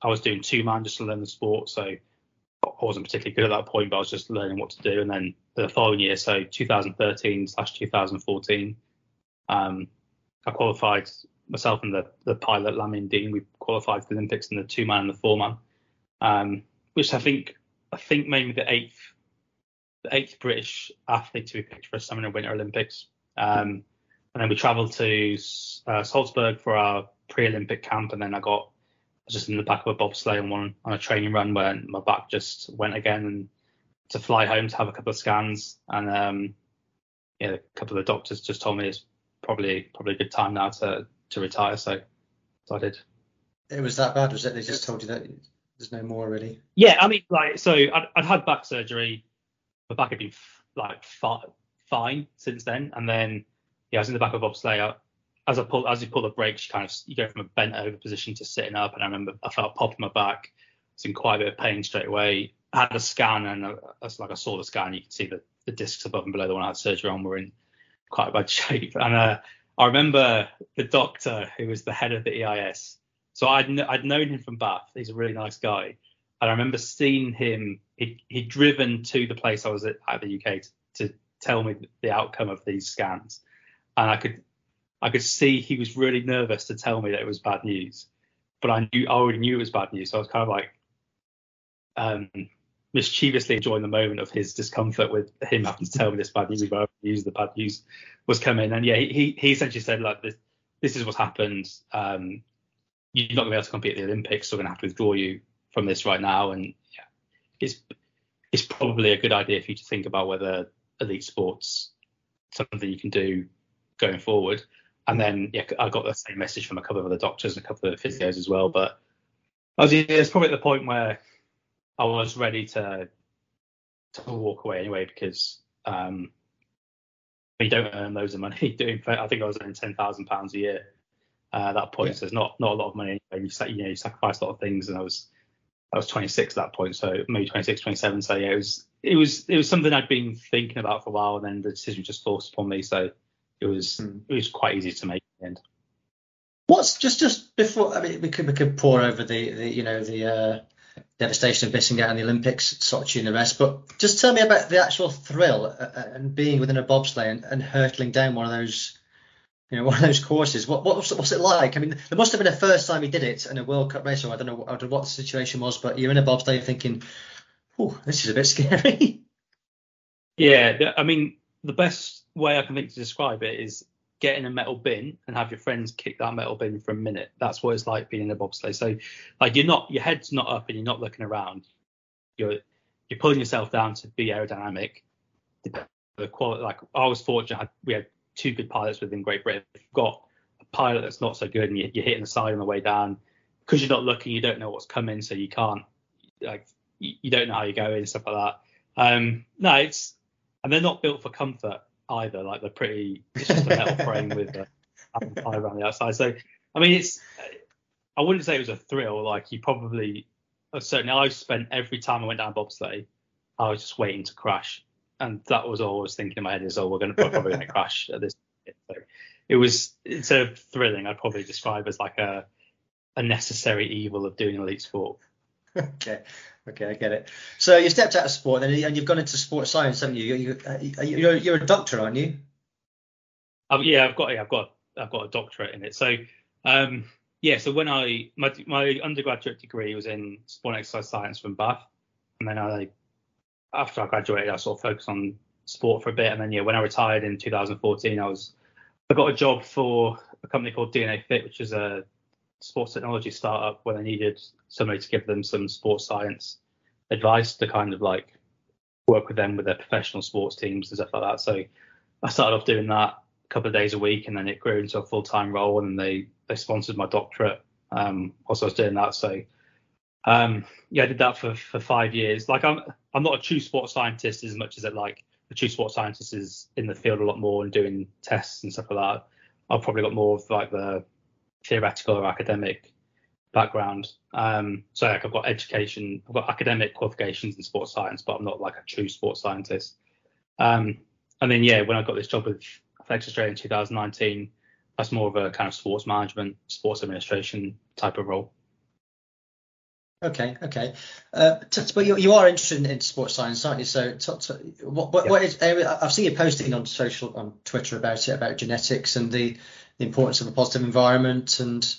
I was doing two man just to learn the sport. So I wasn't particularly good at that point, but I was just learning what to do. And then the following year, so 2013 slash 2014, um, I qualified myself and the, the pilot Lamin Deen. We qualified for the Olympics in the two man and the four man, um, which I think I think maybe the eighth the eighth British athlete to be picked for a Summer Winter Olympics. Um, and then we travelled to uh, Salzburg for our pre-Olympic camp, and then I got I was just in the back of a bobsleigh on one on a training run where my back just went again, and to fly home to have a couple of scans, and um, yeah, a couple of the doctors just told me it's probably probably a good time now to to retire, so so I did. It was that bad, was it? They just told you that there's no more really. Yeah, I mean, like, so I'd, I'd had back surgery. My back had been f- like fi- fine since then, and then yeah, I was in the back of bobsleigh. As I pull, as you pull the brakes, you kind of you go from a bent over position to sitting up, and I remember I felt pop in my back. I was in quite a bit of pain straight away. I had a scan, and I, like I saw the scan, you could see that the discs above and below the one I had surgery on were in quite a bad shape. And uh, I remember the doctor who was the head of the EIS. So I'd kn- I'd known him from Bath. He's a really nice guy. And I remember seeing him. He he'd driven to the place I was at, at the UK to, to tell me the outcome of these scans and I could I could see he was really nervous to tell me that it was bad news, but I knew I already knew it was bad news, so I was kind of like um, mischievously enjoying the moment of his discomfort with him having to tell me this bad news, but I knew the bad news was coming, and yeah, he he essentially said like this this is what's happened. Um, you're not going to be able to compete at the Olympics, so we're going to have to withdraw you from this right now, and yeah, it's it's probably a good idea for you to think about whether elite sports something you can do going forward. And then yeah, I got the same message from a couple of other doctors and a couple of physios as well. But I was it's probably at the point where I was ready to to walk away anyway because um, you don't earn loads of money doing. I think I was earning ten thousand pounds a year uh, at that point. Yeah. So it's not not a lot of money. Anyway. You, you know you sacrifice a lot of things, and I was I was 26 at that point, so maybe 26, 27. So yeah, it was it was it was something I'd been thinking about for a while, and then the decision just forced upon me. So it was mm. it was quite easy to make in the end. What's just just before? I mean, we could we could pour over the, the you know the uh, devastation of missing out on the Olympics, Sochi and the rest, but just tell me about the actual thrill uh, uh, and being within a bobsleigh and, and hurtling down one of those you know, one of those courses. What, what what's, what's, it like? I mean, there must have been a first time he did it in a World Cup race, or I don't know, I don't know what the situation was, but you're in a bobsleigh thinking, oh, this is a bit scary. Yeah, I mean, the best way I can think to describe it is get in a metal bin and have your friends kick that metal bin for a minute. That's what it's like being in a bobsleigh. So, like, you're not, your head's not up and you're not looking around. You're you're pulling yourself down to be aerodynamic. The quality, like, I was fortunate, we had two good pilots within Great Britain. If you've got a pilot that's not so good and you're, hitting the side on the way down, because you're not looking, you don't know what's coming, so you can't like you, don't know how you're going stuff like that. Um, no, it's and they're not built for comfort either. Like they're pretty. It's just a metal frame with a pie around the outside. So I mean, it's. I wouldn't say it was a thrill. Like you probably, uh, certainly, I spent every time I went down bobsleigh, I was just waiting to crash and that was all I was thinking in my head is, oh, we're going to probably going to crash at this. So it was instead of thrilling, I'd probably describe as like a a necessary evil of doing elite sport. Okay, okay, I get it. So you stepped out of sport and you've gone into sports science, haven't you? You, you you're, you're a doctor, aren't you? Um, yeah, I've got yeah, I've got I've got a doctorate in it. So um, yeah, so when I my my undergraduate degree was in sport and exercise science from Bath, and then I after I graduated, I sort of focused on sport for a bit, and then yeah, when I retired in 2014, I was I got a job for a company called DNA Fit, which is a sports technology startup where they needed somebody to give them some sports science advice to kind of like work with them with their professional sports teams and stuff like that. So I started off doing that a couple of days a week, and then it grew into a full time role, and they they sponsored my doctorate um, whilst I was doing that. So um, yeah, I did that for, for five years. Like I'm I'm not a true sports scientist as much as it like a true sports scientist is in the field a lot more and doing tests and stuff like that. I've probably got more of like the theoretical or academic background. Um, so like I've got education, I've got academic qualifications in sports science, but I'm not like a true sports scientist. Um, and then yeah, when I got this job with Athletics Australia in 2019, that's more of a kind of sports management, sports administration type of role. Okay, okay. Uh, t- but you, you are interested in, in, sports science, aren't you? So, t- t- what, what, yeah. what is, I've seen you posting on social, on Twitter about it, about genetics and the, the importance of a positive environment and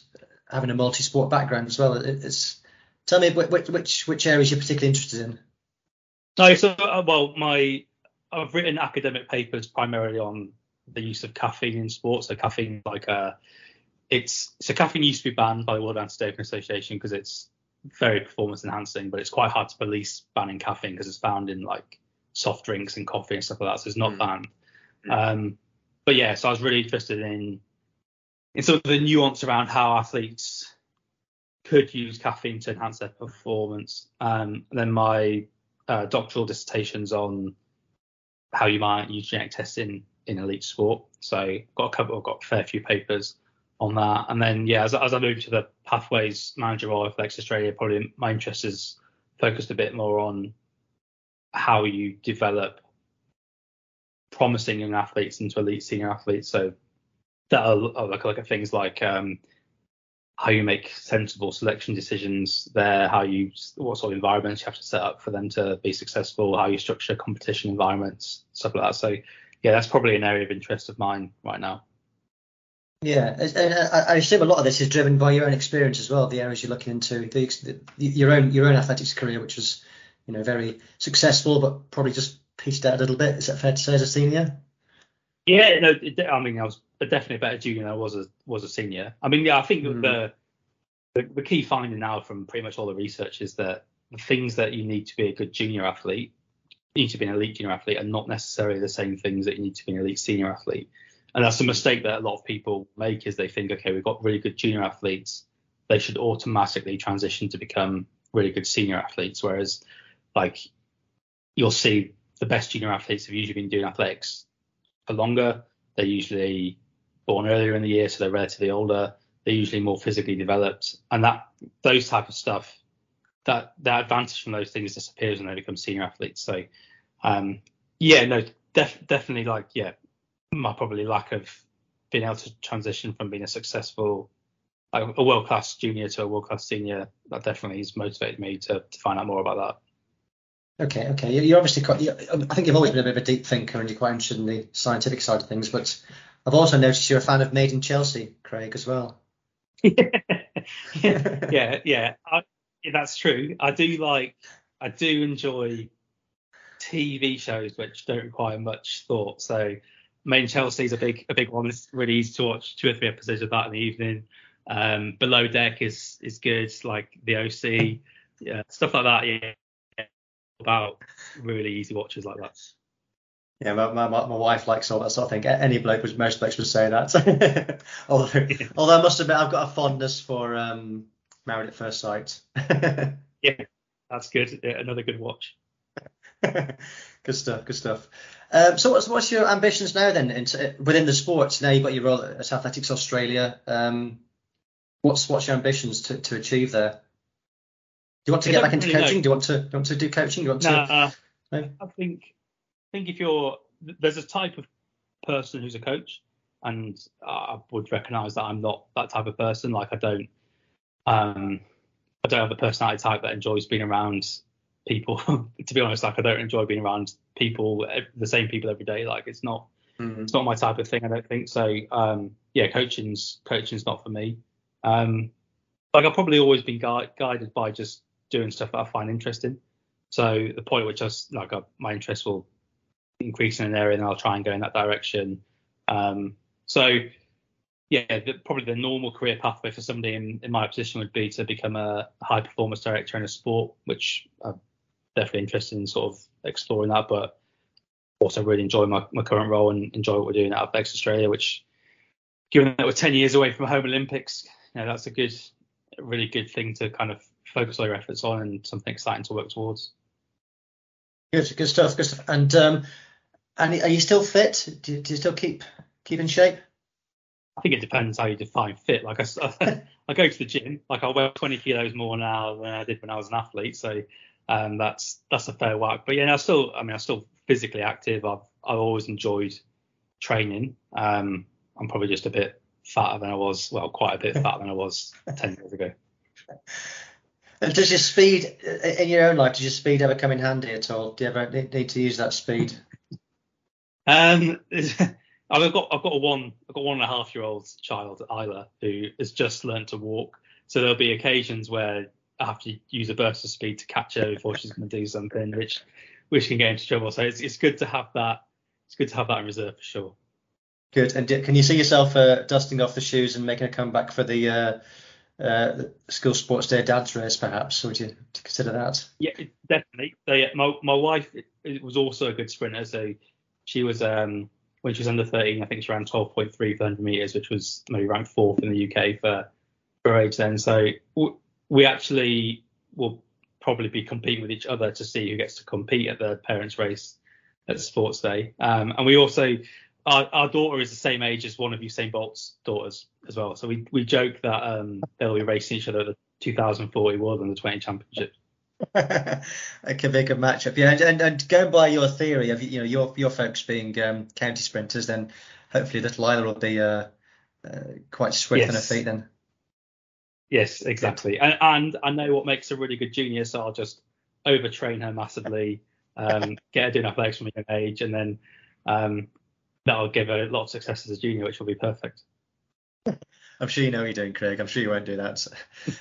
having a multi-sport background as well. It, it's tell me which, which which areas you're particularly interested in. No, so uh, well, my I've written academic papers primarily on the use of caffeine in sports. So caffeine, like uh, it's so caffeine used to be banned by the World Anti-Doping Association because it's very performance enhancing, but it's quite hard to police banning caffeine because it's found in like soft drinks and coffee and stuff like that. So it's not mm. banned. Mm. Um, but yeah, so I was really interested in in sort of the nuance around how athletes could use caffeine to enhance their performance. Um, then my uh, doctoral dissertations on how you might use genetic testing in elite sport. So got a couple, I've got a fair few papers on that. And then yeah, as, as I move to the pathways manager role at Athletics Australia, probably my interest is focused a bit more on how you develop promising young athletes into elite senior athletes. So that are, look, look at things like um, how you make sensible selection decisions there, how you what sort of environments you have to set up for them to be successful, how you structure competition environments, stuff like that. So yeah, that's probably an area of interest of mine right now. Yeah, and I assume a lot of this is driven by your own experience as well. The areas you're looking into, the, your own your own athletics career, which was, you know, very successful, but probably just pieced out a little bit. Is that fair to say as a senior? Yeah, no, I mean, I was definitely a better junior than I was a was a senior. I mean, yeah, I think mm. the, the the key finding now from pretty much all the research is that the things that you need to be a good junior athlete you need to be an elite junior athlete are not necessarily the same things that you need to be an elite senior athlete. And that's a mistake that a lot of people make is they think, okay, we've got really good junior athletes, they should automatically transition to become really good senior athletes. Whereas, like, you'll see the best junior athletes have usually been doing athletics for longer. They're usually born earlier in the year, so they're relatively older. They're usually more physically developed, and that those type of stuff, that that advantage from those things disappears when they become senior athletes. So, um, yeah, no, def- definitely, like, yeah, my probably lack of being able to transition from being a successful a world class junior to a world class senior that definitely has motivated me to, to find out more about that. Okay, okay. You're obviously quite. I think you've always been a bit of a deep thinker, and you're quite interested in the scientific side of things. But I've also noticed you're a fan of Made in Chelsea, Craig, as well. yeah, yeah, yeah. That's true. I do like. I do enjoy TV shows which don't require much thought. So main Chelsea's a big a big one. It's really easy to watch two or three episodes of that in the evening. Um, Below Deck is is good, like the OC, yeah, stuff like that. Yeah, about really easy watches like that. Yeah, my, my, my wife likes all that sort of thing. Any bloke was most blokes would say that. although, although I must admit I've got a fondness for um, Married at First Sight. yeah, that's good. Another good watch. good stuff. Good stuff. Um, so what's what's your ambitions now then into, within the sports? Now you've got your role at Athletics Australia. Um, what's what's your ambitions to, to achieve there? Do you want to I get back into really coaching? Know. Do you want to do you want to do coaching? Do you want to? Nah, no? I think think if you're there's a type of person who's a coach, and I would recognise that I'm not that type of person. Like I don't um I don't have a personality type that enjoys being around people. to be honest, like I don't enjoy being around people, the same people every day. Like it's not, mm-hmm. it's not my type of thing. I don't think so. Um, yeah, coaching's coaching's not for me. Um, like I've probably always been gui- guided by just doing stuff that I find interesting. So the point at which I was, like I, my interest will increase in an area, and I'll try and go in that direction. Um, so yeah, the, probably the normal career pathway for somebody in, in my position would be to become a high performance director in a sport, which I'm definitely interested in sort of exploring that, but also really enjoy my, my current role and enjoy what we're doing at Athletics Australia, which given that we're 10 years away from home Olympics, you know, that's a good, really good thing to kind of focus all your efforts on and something exciting to work towards. Good, good stuff, good stuff. And um, and are you still fit? Do you, do you still keep keep in shape? I think it depends how you define fit. Like I, I go to the gym, like I weigh 20 kilos more now than I did when I was an athlete, so um, that's that's a fair whack. But yeah, I still, I mean, I'm still physically active. I've I've always enjoyed training. Um, I'm probably just a bit fatter than I was, well, quite a bit fatter than I was 10 years ago. And does your speed in your own life, does your speed ever come in handy at all? Do you ever need to use that speed? Um, I've got I've got a one I've got one and a half year old child Isla who has just learned to walk. So there'll be occasions where I have to use a burst of speed to catch her before she's going to do something, which which can get into trouble. So it's it's good to have that. It's good to have that in reserve for sure. Good. And can you see yourself uh, dusting off the shoes and making a comeback for the uh, uh, school sports day dad's race, perhaps? Would you consider that? Yeah, definitely. So yeah, my my wife was also a good sprinter, so she was um when she was under 13, I think she ran 12.3 for 100 meters, which was maybe ranked fourth in the UK for for age then. So we actually will probably be competing with each other to see who gets to compete at the parents' race at the sports day. Um, and we also our, our, daughter is the same age as one of Usain Bolt's daughters as well. So we, we joke that um, they'll be racing each other at the 2040 World Under 20 Championship. It could be a good matchup. Yeah, and, and, and going by your theory of you know your your folks being um, county sprinters, then hopefully little Lila will be uh, uh, quite swift yes. on her feet then. Yes, exactly. And, and, I know what makes a really good junior, so I'll just overtrain her massively, um, get her doing athletics from a young age, and then um, that'll give her a lot of success as a junior, which will be perfect. I'm sure you know you're doing, Craig. I'm sure you won't do that.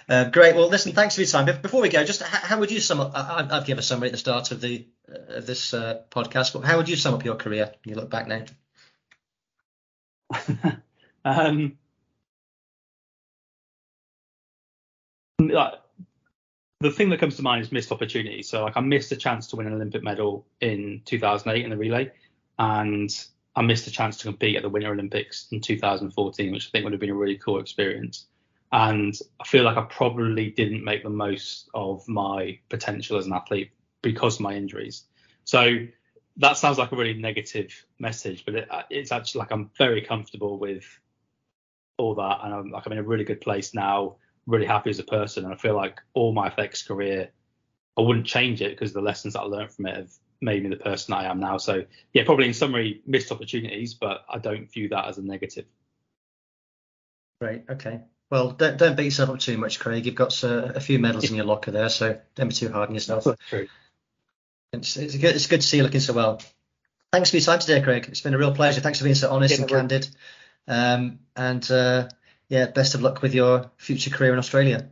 Uh, great. Well, listen, thanks for your time. Before we go, just how, would you sum up? I, have given a summary at the start of the uh, this uh, podcast, but how would you sum up your career you look back now? um, like, the thing that comes to mind is missed opportunities. So like I missed a chance to win an Olympic medal in 2008 in the relay, and I missed a chance to compete at the Winter Olympics in 2014, which I think would have been a really cool experience. And I feel like I probably didn't make the most of my potential as an athlete because of my injuries. So that sounds like a really negative message, but it, it's actually like I'm very comfortable with all that, and I'm like I'm in a really good place now. Really happy as a person, and I feel like all my athletics career, I wouldn't change it because the lessons that I learned from it have made me the person I am now. So yeah, probably in summary, missed opportunities, but I don't view that as a negative. Great. Okay. Well, don't don't beat yourself up too much, Craig. You've got uh, a few medals in your locker there, so don't be too hard on yourself. That's true. It's, it's good. It's good to see you looking so well. Thanks for your time today, Craig. It's been a real pleasure. Thanks for being so honest yeah, and candid. Um, and uh, yeah, best of luck with your future career in Australia.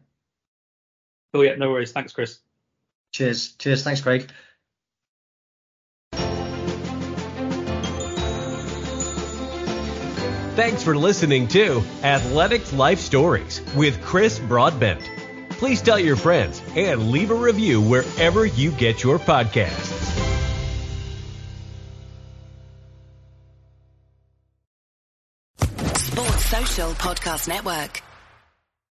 Oh yeah, no worries. Thanks, Chris. Cheers. Cheers. Thanks, Craig. Thanks for listening to Athletics Life Stories with Chris Broadbent. Please tell your friends and leave a review wherever you get your podcasts. Sports Social Podcast Network.